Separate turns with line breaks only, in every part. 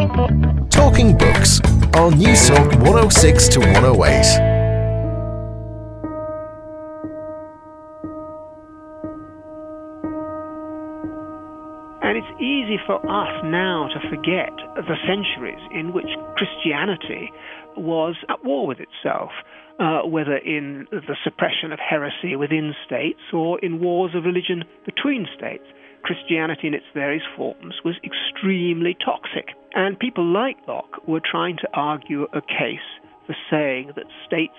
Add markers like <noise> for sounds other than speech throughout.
Talking Books on Newstalk 106 to 108.
And it's easy for us now to forget the centuries in which Christianity was at war with itself, uh, whether in the suppression of heresy within states or in wars of religion between states. Christianity in its various forms was extremely toxic. And people like Locke were trying to argue a case for saying that states,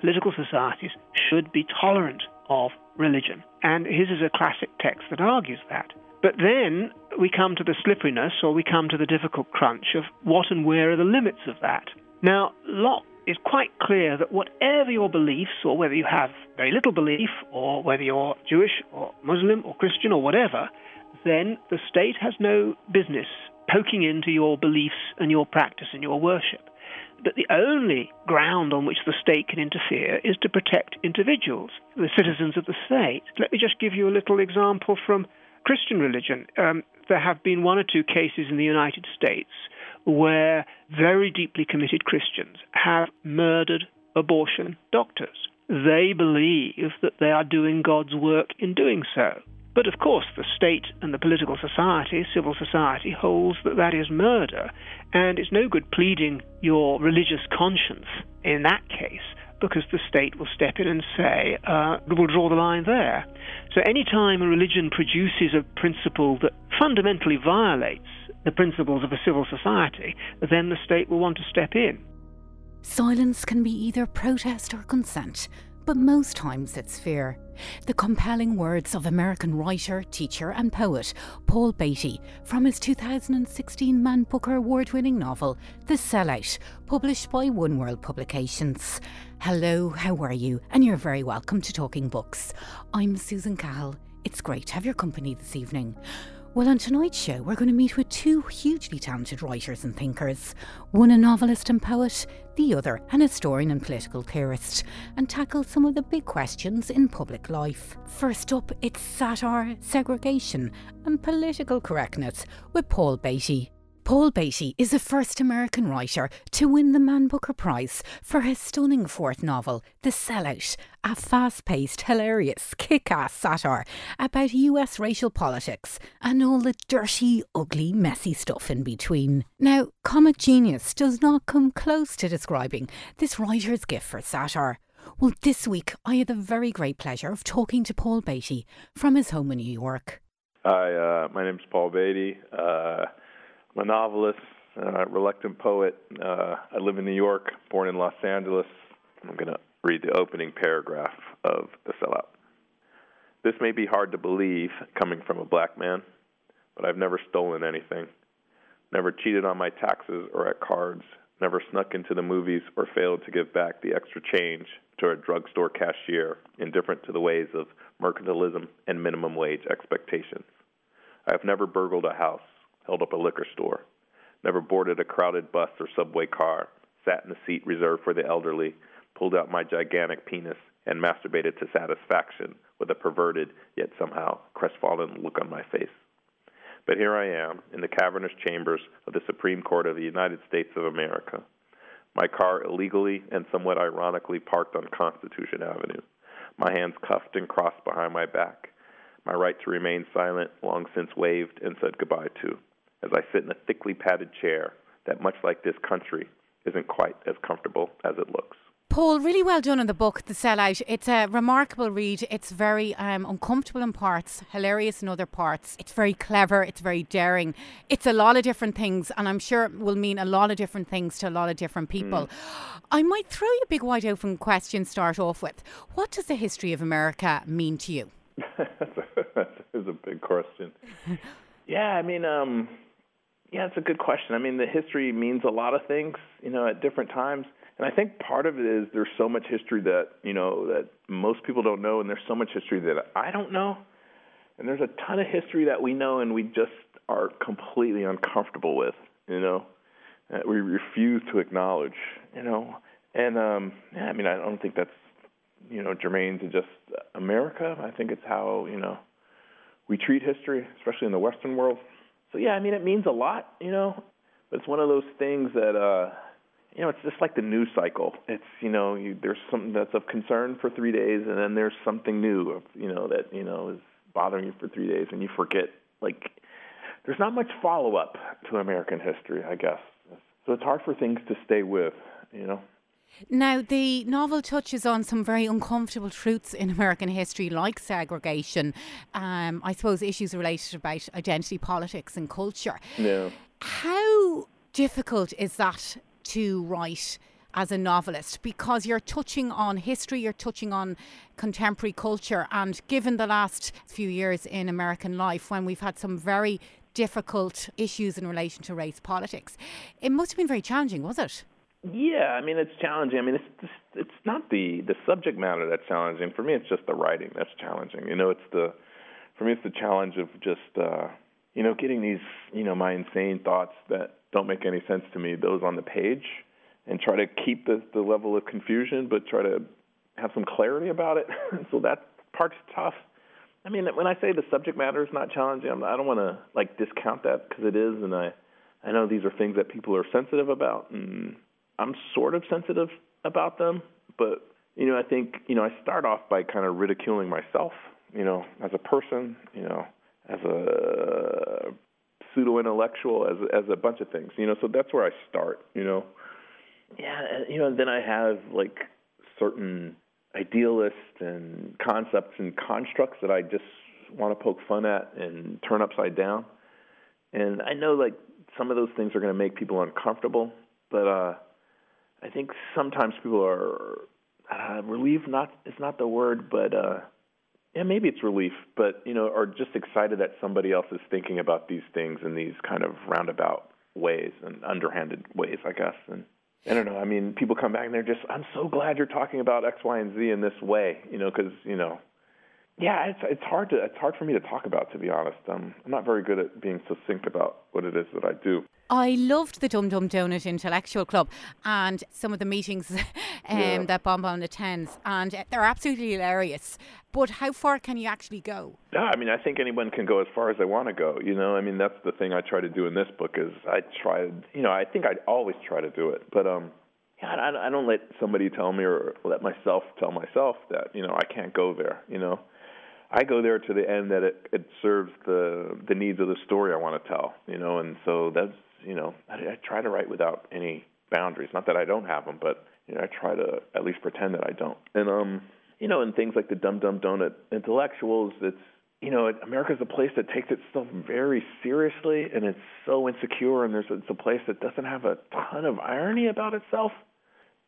political societies, should be tolerant of religion. And his is a classic text that argues that. But then we come to the slipperiness or we come to the difficult crunch of what and where are the limits of that. Now, Locke is quite clear that whatever your beliefs, or whether you have very little belief, or whether you're Jewish or Muslim or Christian or whatever, then the state has no business poking into your beliefs and your practice and your worship. But the only ground on which the state can interfere is to protect individuals, the citizens of the state. Let me just give you a little example from Christian religion, um, there have been one or two cases in the United States where very deeply committed Christians have murdered abortion doctors. They believe that they are doing God's work in doing so. But of course, the state and the political society, civil society, holds that that is murder, and it's no good pleading your religious conscience in that case because the state will step in and say, uh, we'll draw the line there. So any time a religion produces a principle that fundamentally violates the principles of a civil society, then the state will want to step in.
Silence can be either protest or consent, but most times it's fear. The compelling words of American writer, teacher, and poet Paul Beatty from his 2016 Man Booker Award winning novel, The Sellout, published by Oneworld Publications. Hello, how are you? And you're very welcome to Talking Books. I'm Susan Cahill. It's great to have your company this evening. Well, on tonight's show, we're going to meet with two hugely talented writers and thinkers one a novelist and poet, the other an historian and political theorist, and tackle some of the big questions in public life. First up, it's satire, segregation, and political correctness with Paul Beatty. Paul Beatty is the first American writer to win the Man Booker Prize for his stunning fourth novel, The Sellout, a fast paced, hilarious, kick ass satire about US racial politics and all the dirty, ugly, messy stuff in between. Now, comic genius does not come close to describing this writer's gift for satire. Well, this week I had the very great pleasure of talking to Paul Beatty from his home in New York.
Hi, uh, my name's Paul Beatty. Uh, a novelist, uh, reluctant poet. Uh, I live in New York, born in Los Angeles. I'm going to read the opening paragraph of The Sellout. This may be hard to believe coming from a black man, but I've never stolen anything, never cheated on my taxes or at cards, never snuck into the movies or failed to give back the extra change to a drugstore cashier, indifferent to the ways of mercantilism and minimum wage expectations. I have never burgled a house, held up a liquor store, never boarded a crowded bus or subway car, sat in a seat reserved for the elderly, pulled out my gigantic penis, and masturbated to satisfaction with a perverted yet somehow crestfallen look on my face. But here I am in the cavernous chambers of the Supreme Court of the United States of America. My car illegally and somewhat ironically parked on Constitution Avenue, my hands cuffed and crossed behind my back, my right to remain silent long since waived and said goodbye to as I sit in a thickly padded chair that, much like this country, isn't quite as comfortable as it looks.
Paul, really well done in the book, The Sellout. It's a remarkable read. It's very um, uncomfortable in parts, hilarious in other parts. It's very clever, it's very daring. It's a lot of different things, and I'm sure it will mean a lot of different things to a lot of different people. Mm. I might throw you a big wide open question start off with. What does the history of America mean to you? <laughs> <laughs>
that is a big question. <laughs> yeah, I mean, um, yeah, it's a good question. I mean, the history means a lot of things, you know, at different times. And I think part of it is there's so much history that, you know, that most people don't know and there's so much history that I don't know. And there's a ton of history that we know and we just are completely uncomfortable with, you know. That we refuse to acknowledge, you know. And um yeah, I mean, I don't think that's you know germane to just America. I think it's how, you know, we treat history, especially in the western world. So yeah, I mean it means a lot, you know. But it's one of those things that uh, you know, it's just like the news cycle. It's you know, you, there's something that's of concern for three days, and then there's something new, of, you know, that you know is bothering you for three days, and you forget. Like, there's not much follow up to American history, I guess. So it's hard for things to stay with, you know.
Now, the novel touches on some very uncomfortable truths in American history, like segregation. Um, I suppose issues related about identity politics and culture.
Yeah.
How difficult is that to write as a novelist because you're touching on history, you're touching on contemporary culture, and given the last few years in American life when we've had some very difficult issues in relation to race politics, it must have been very challenging, was it?
Yeah, I mean it's challenging. I mean it's it's not the the subject matter that's challenging. For me, it's just the writing that's challenging. You know, it's the for me it's the challenge of just uh, you know getting these you know my insane thoughts that don't make any sense to me those on the page and try to keep the the level of confusion but try to have some clarity about it <laughs> so that part's tough i mean when i say the subject matter is not challenging I'm, i don't want to like discount that because it is and i i know these are things that people are sensitive about and i'm sort of sensitive about them but you know i think you know i start off by kind of ridiculing myself you know as a person you know as a pseudo intellectual as as a bunch of things you know so that's where i start you know. Yeah you know and then i have like certain idealists and concepts and constructs that i just want to poke fun at and turn upside down. And i know like some of those things are going to make people uncomfortable but uh i think sometimes people are uh, relieved not it's not the word but uh yeah, maybe it's relief, but you know, are just excited that somebody else is thinking about these things in these kind of roundabout ways and underhanded ways, I guess. And I don't know. I mean, people come back and they're just, I'm so glad you're talking about X, Y, and Z in this way, you know, because you know, yeah, it's it's hard to it's hard for me to talk about, to be honest. Um, I'm not very good at being succinct about what it is that I do.
I loved the Dum Dum Donut Intellectual Club and some of the meetings <laughs> um, yeah. that Bon Bon attends, and they're absolutely hilarious. But how far can you actually go?
Yeah, I mean, I think anyone can go as far as they want to go. You know, I mean, that's the thing I try to do in this book is I try, you know, I think I always try to do it, but um, yeah, I, I don't let somebody tell me or let myself tell myself that you know I can't go there. You know, I go there to the end that it, it serves the the needs of the story I want to tell. You know, and so that's you know, I, I try to write without any boundaries. Not that I don't have them, but you know, I try to at least pretend that I don't. And um, you know, in things like the Dum Dum Donut intellectuals, it's you know, America's a place that takes itself very seriously, and it's so insecure, and there's it's a place that doesn't have a ton of irony about itself.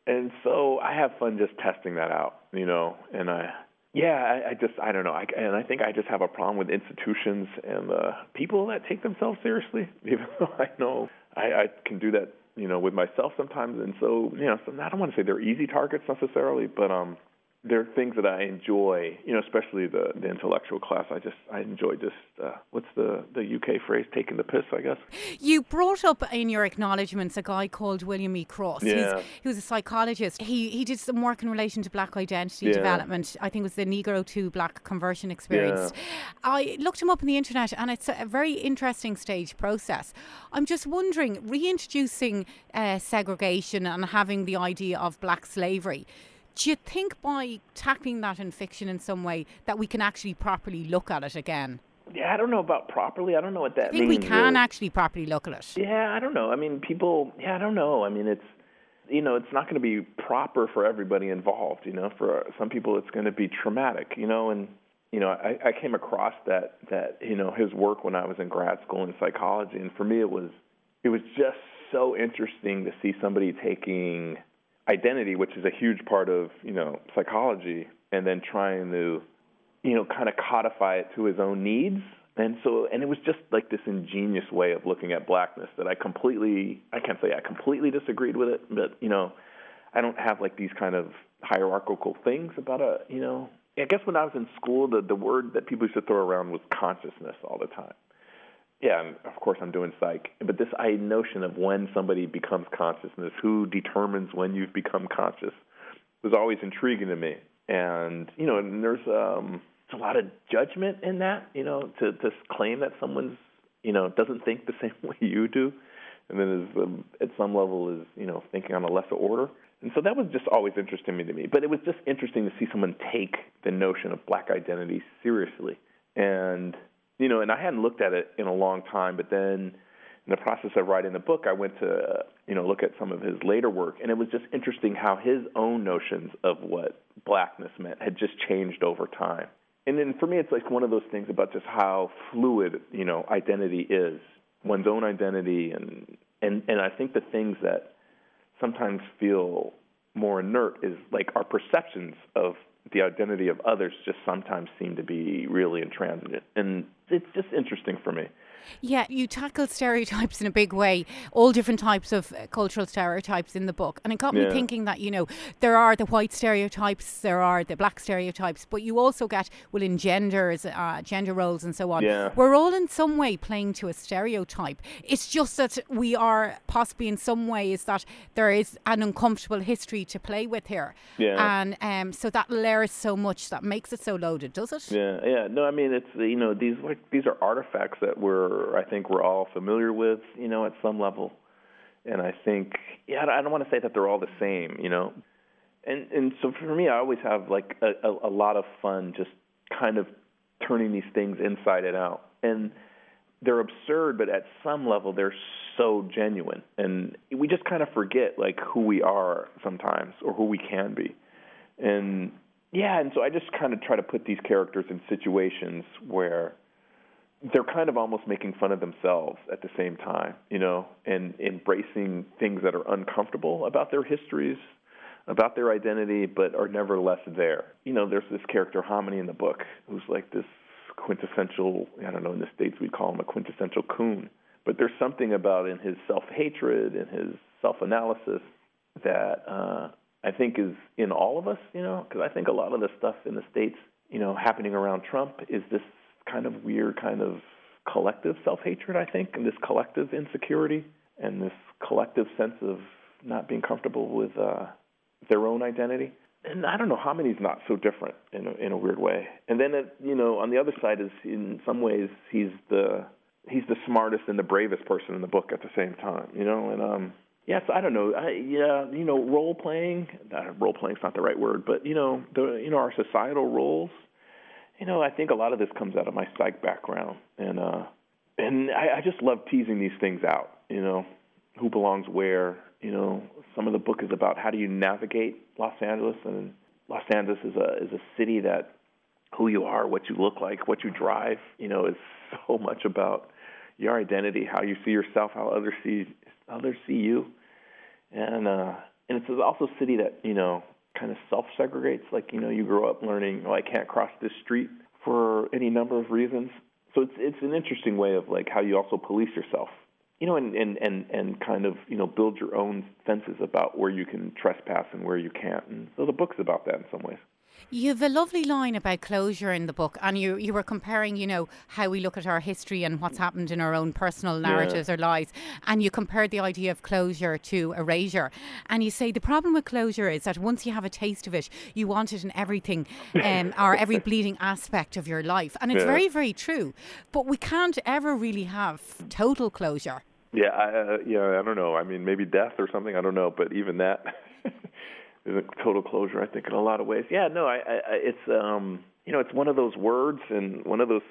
And so I have fun just testing that out, you know, and I yeah, I, I just I don't know, I, and I think I just have a problem with institutions and uh, people that take themselves seriously. <laughs> Even though I know I, I can do that, you know, with myself sometimes, and so you know, so I don't want to say they're easy targets necessarily, but um, there are things that I enjoy, you know, especially the the intellectual class. I just I enjoy just uh, what's the the UK phrase, taking the piss, I guess.
You brought up in your acknowledgements a guy called William E. Cross.
Yeah.
He was a psychologist. He he did some work in relation to black identity
yeah.
development. I think it was the Negro to black conversion experience.
Yeah.
I looked him up on the internet and it's a very interesting stage process. I'm just wondering, reintroducing uh, segregation and having the idea of black slavery do you think by tackling that in fiction in some way that we can actually properly look at it again?
Yeah, I don't know about properly. I don't know what that
I think
means.
we can actually properly look at it.
Yeah, I don't know. I mean, people. Yeah, I don't know. I mean, it's you know, it's not going to be proper for everybody involved. You know, for some people, it's going to be traumatic. You know, and you know, I, I came across that that you know his work when I was in grad school in psychology, and for me, it was it was just so interesting to see somebody taking identity, which is a huge part of you know psychology, and then trying to you know kind of codify it to his own needs. And so, and it was just like this ingenious way of looking at blackness that I completely, I can't say I completely disagreed with it, but you know, I don't have like these kind of hierarchical things about a, you know, I guess when I was in school, the the word that people used to throw around was consciousness all the time yeah, I'm, of course I'm doing psych, but this I notion of when somebody becomes consciousness, who determines when you've become conscious, was always intriguing to me. And you know, and there's um, there's a lot of judgment in that. You know, to to claim that someone's you know doesn't think the <laughs> same way you do, and then is um, at some level is you know thinking on a lesser order. And so that was just always interesting to me. But it was just interesting to see someone take the notion of black identity seriously. And you know, and I hadn't looked at it in a long time, but then in the process of writing the book, I went to you know look at some of his later work, and it was just interesting how his own notions of what blackness meant had just changed over time. And then for me, it's like one of those things about just how fluid you know identity is, one's own identity, and and and I think the things that sometimes feel more inert is like our perceptions of the identity of others just sometimes seem to be really intransigent. And it's just interesting for me.
Yeah, you tackle stereotypes in a big way, all different types of uh, cultural stereotypes in the book. And it got me thinking that, you know, there are the white stereotypes, there are the black stereotypes, but you also get, well, in genders, uh, gender roles and so on.
Yeah.
We're all in some way playing to a stereotype. It's just that we are possibly in some ways that there is an uncomfortable history to play with here.
Yeah.
And um, so that layers so much that makes it so loaded, does it?
Yeah, yeah. No, I mean, it's, you know, these, like, these are artifacts that I think we're all familiar with, you know, at some level. And I think, yeah, I don't want to say that they're all the same, you know. And and so for me, I always have like a, a, a lot of fun just kind of turning these things inside and out. And they're absurd, but at some level, they're so genuine. And we just kind of forget like who we are sometimes or who we can be. And yeah, and so I just kind of try to put these characters in situations where they're kind of almost making fun of themselves at the same time, you know, and embracing things that are uncomfortable about their histories, about their identity, but are nevertheless there. You know, there's this character Hominy in the book who's like this quintessential, I don't know, in the States we'd call him a quintessential coon. But there's something about in his self hatred and his self analysis that uh, I think is in all of us, you know, because I think a lot of the stuff in the States, you know, happening around Trump is this kind of weird kind of collective self-hatred, I think, and this collective insecurity and this collective sense of not being comfortable with uh, their own identity. And I don't know, Hominy's not so different in a, in a weird way. And then, it, you know, on the other side is in some ways he's the he's the smartest and the bravest person in the book at the same time, you know. And um, yes, I don't know. I, yeah, you know, role playing. Uh, role playing's not the right word, but you know, the you know our societal roles you know, I think a lot of this comes out of my psych background, and uh, and I, I just love teasing these things out. You know, who belongs where. You know, some of the book is about how do you navigate Los Angeles, and Los Angeles is a is a city that who you are, what you look like, what you drive. You know, is <laughs> so much about your identity, how you see yourself, how others see others see you, and uh, and it's also a city that you know kind of self segregates. Like, you know, you grow up learning, oh, I can't cross this street for any number of reasons. So it's it's an interesting way of like how you also police yourself. You know, and, and, and, and kind of, you know, build your own fences about where you can trespass and where you can't. And so the book's about that in some ways.
You have a lovely line about closure in the book, and you you were comparing, you know, how we look at our history and what's happened in our own personal narratives yeah. or lives, and you compared the idea of closure to erasure, and you say the problem with closure is that once you have a taste of it, you want it in everything, um, or every <laughs> bleeding aspect of your life, and it's yeah. very very true, but we can't ever really have total closure.
Yeah, I, uh, yeah, I don't know. I mean, maybe death or something. I don't know, but even that. <laughs> total closure. I think in a lot of ways. Yeah, no, I, I it's um, you know, it's one of those words and one of those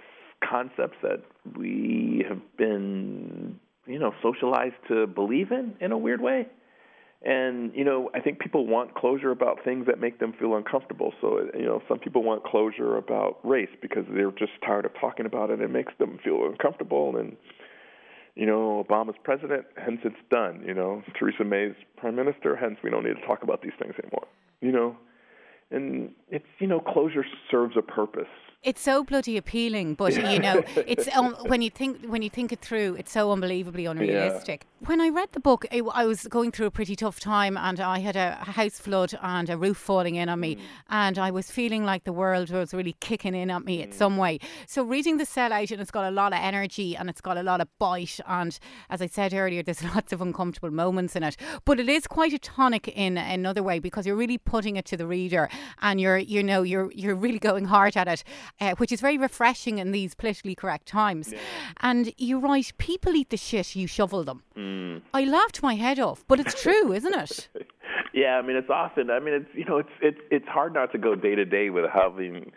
concepts that we have been, you know, socialized to believe in in a weird way. And you know, I think people want closure about things that make them feel uncomfortable. So you know, some people want closure about race because they're just tired of talking about it. And it makes them feel uncomfortable, and you know, Obama's president, hence it's done. You know, Theresa May's prime minister, hence we don't need to talk about these things anymore. You know, and it's you know, closure serves a purpose.
It's so bloody appealing, but you know, it's um, when you think when you think it through, it's so unbelievably unrealistic. Yeah. When I read the book, it, I was going through a pretty tough time, and I had a house flood and a roof falling in on me, mm. and I was feeling like the world was really kicking in at me mm. in some way. So reading the sellout, and it's got a lot of energy and it's got a lot of bite, and as I said earlier, there's <laughs> lots of uncomfortable moments in it, but it is quite a tonic in another way because you're really putting it to the reader, and you're you know you're you're really going hard at it uh, which is very refreshing in these politically correct times. Yeah. And you write, people eat the shit, you shovel them. Mm. I laughed my head off, but it's true, isn't it? <laughs>
Yeah, I mean it's often. I mean it's you know it's it's it's hard not to go day to day with having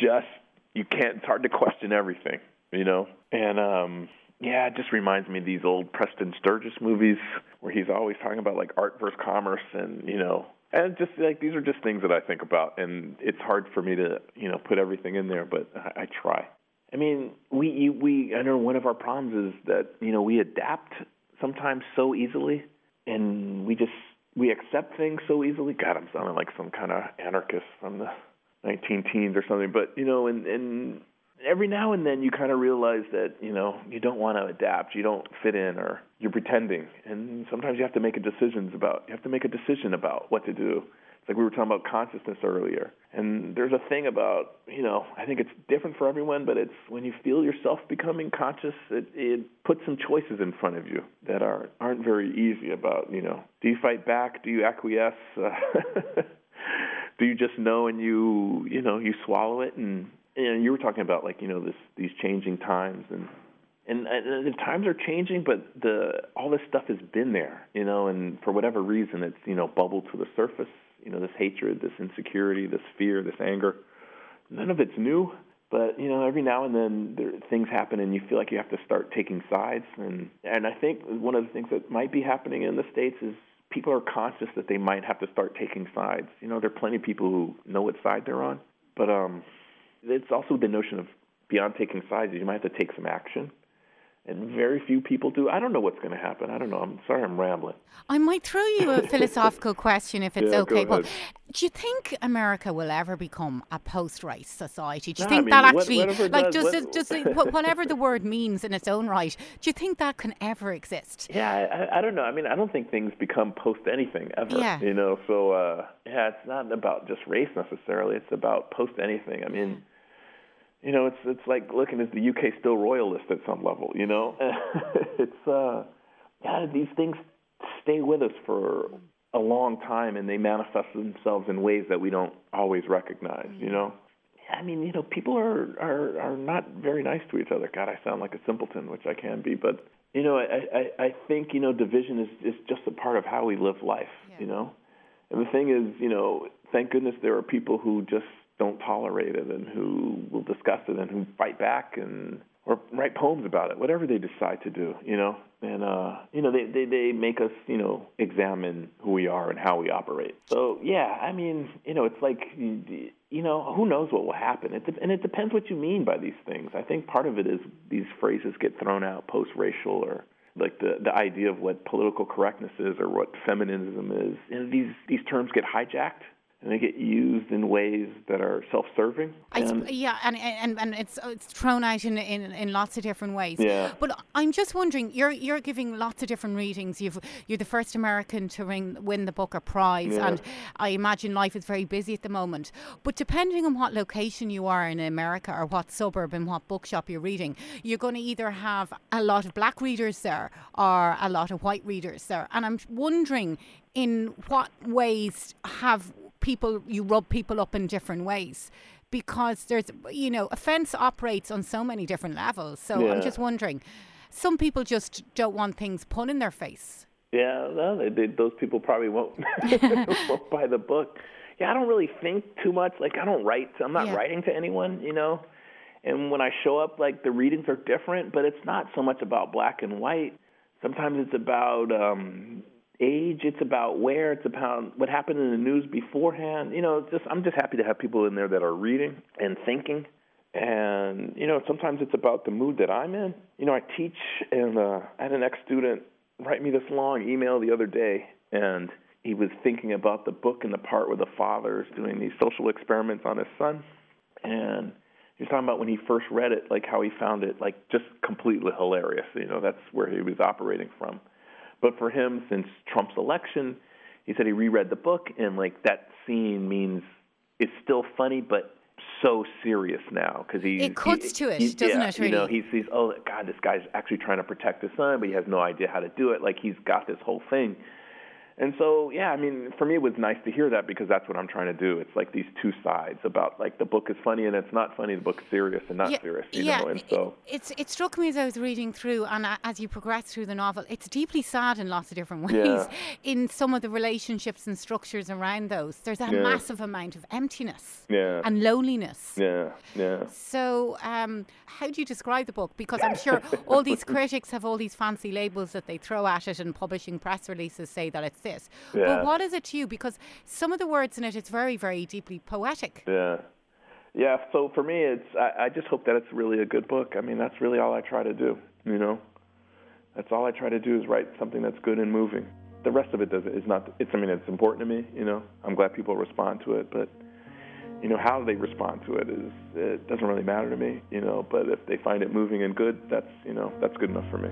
just you can't. It's hard to question everything, you know. And um yeah, it just reminds me of these old Preston Sturges movies where he's always talking about like art versus commerce and you know and just like these are just things that I think about, and it's hard for me to you know put everything in there, but I, I try. I mean, we we I know one of our problems is that you know we adapt sometimes so easily, and we just we accept things so easily. God, I'm sounding like some kind of anarchist from the 19 teens or something. But you know, and and every now and then you kind of realize that you know you don't want to adapt, you don't fit in, or you're pretending. And sometimes you have to make a decisions about you have to make a decision about what to do. It's like we were talking about consciousness earlier. And there's a thing about, you know, I think it's different for everyone, but it's when you feel yourself becoming conscious, it, it puts some choices in front of you that are, aren't very easy about, you know, do you fight back? Do you acquiesce? Uh, <laughs> do you just know and you, you know, you swallow it? And, and you were talking about like, you know, this, these changing times and, and, and the times are changing, but the all this stuff has been there, you know, and for whatever reason, it's you know bubbled to the surface you know, this hatred, this insecurity, this fear, this anger. None of it's new, but you know, every now and then there, things happen, and you feel like you have to start taking sides. And and I think one of the things that might be happening in the states is people are conscious that they might have to start taking sides. You know, there are plenty of people who know what side they're on, but um, it's also the notion of beyond taking sides, you might have to take some action and very few people do. I don't know what's going to happen. I don't know. I'm sorry, I'm rambling.
I might throw you a <laughs> philosophical question if it's
yeah,
okay,
Paul.
Do you think America will ever become a post-race society? Do you
no,
think
I mean,
that actually, like,
does,
what, just <laughs> whatever the word means in its own right, do you think that can ever exist?
Yeah, I, I don't know. I mean, I don't think things become post anything ever.
Yeah.
You know, so uh, yeah, it's not about just race necessarily. It's about post anything. I mean you know, it's it's like looking at the UK still royalist at some level. You know, <laughs> it's uh, yeah, these things stay with us for a long time, and they manifest themselves in ways that we don't always recognize. You know, I mean, you know, people are are are not very nice to each other. God, I sound like a simpleton, which I can be, but you know, I I, I think you know, division is is just a part of how we live life. Yeah. You know, and the thing is, you know, thank goodness there are people who just don't tolerate it and who will discuss it and who fight back and or write poems about it, whatever they decide to do, you know. And uh, you know, they, they they make us, you know, examine who we are and how we operate. So yeah, I mean, you know, it's like, you know, who knows what will happen? It and it depends what you mean by these things. I think part of it is these phrases get thrown out post-racial or like the the idea of what political correctness is or what feminism is. And these these terms get hijacked and they get used in ways that are self-serving.
And yeah, and, and and it's it's thrown out in, in in lots of different ways.
Yeah.
But I'm just wondering, you're you're giving lots of different readings. You've you're the first American to ring, win the Booker Prize,
yeah.
and I imagine life is very busy at the moment. But depending on what location you are in America or what suburb and what bookshop you're reading, you're going to either have a lot of black readers there or a lot of white readers there. And I'm wondering in what ways have people you rub people up in different ways because there's you know offense operates on so many different levels. So
yeah.
i'm just wondering some people just don't want things put in their face.
Yeah well they, they, those people probably won't, <laughs> won't buy the book. Yeah i don't really think too much. Like i don't write i'm not
yeah.
writing to anyone you know? And when i show up like the readings are different but it's not so much about black and white. Sometimes it's about um age, it's about where, it's about what happened in the news beforehand. You know, just I'm just happy to have people in there that are reading and thinking. And you know, sometimes it's about the mood that I'm in. You know, I teach, and uh, I had an ex-student write me this long email the other day, and he was thinking about the book and the part where the father is doing these social experiments on his son, and he was talking about when he first read it, like how he found it like just completely hilarious. You know, that's where he was operating from. But for him, since Trump's election, he said he reread the book and like that scene means it's still funny, but so serious now because he
it cuts
he,
to it,
he,
doesn't
yeah,
it? Really?
You know, he sees, oh God, this guy's actually trying to protect his son, but he has no idea how to do it. Like he's got this whole thing, and so, yeah, I mean, for me, it was nice to hear that because that's what I'm trying to do. It's like these two sides about like the book is funny and it's not funny. The book is serious and not
yeah,
serious. You
yeah,
know, and so
it, it struck me as I was reading through, and as you progress through the novel, it's deeply sad in lots of different <laughs> ways.
Yeah.
In some of the relationships and structures around those, there's a
Yeah.
massive amount of emptiness
Yeah.
and loneliness.
yeah, yeah.
So, um, how do you describe the book? Because I'm sure <laughs> all these critics have all these fancy labels that they throw at it, and publishing press releases say that it's this. But what is it to you? Because some of the words in it, it's very, very deeply poetic.
Yeah. Yeah, so for me it's I, I just hope that it's really a good book. I mean, that's really all I try to do, you know. That's all I try to do is write something that's good and moving. The rest of it does is not it's I mean, it's important to me, you know. I'm glad people respond to it, but you know, how they respond to it is it doesn't really matter to me, you know, but if they find it moving and good, that's, you know, that's good enough for me.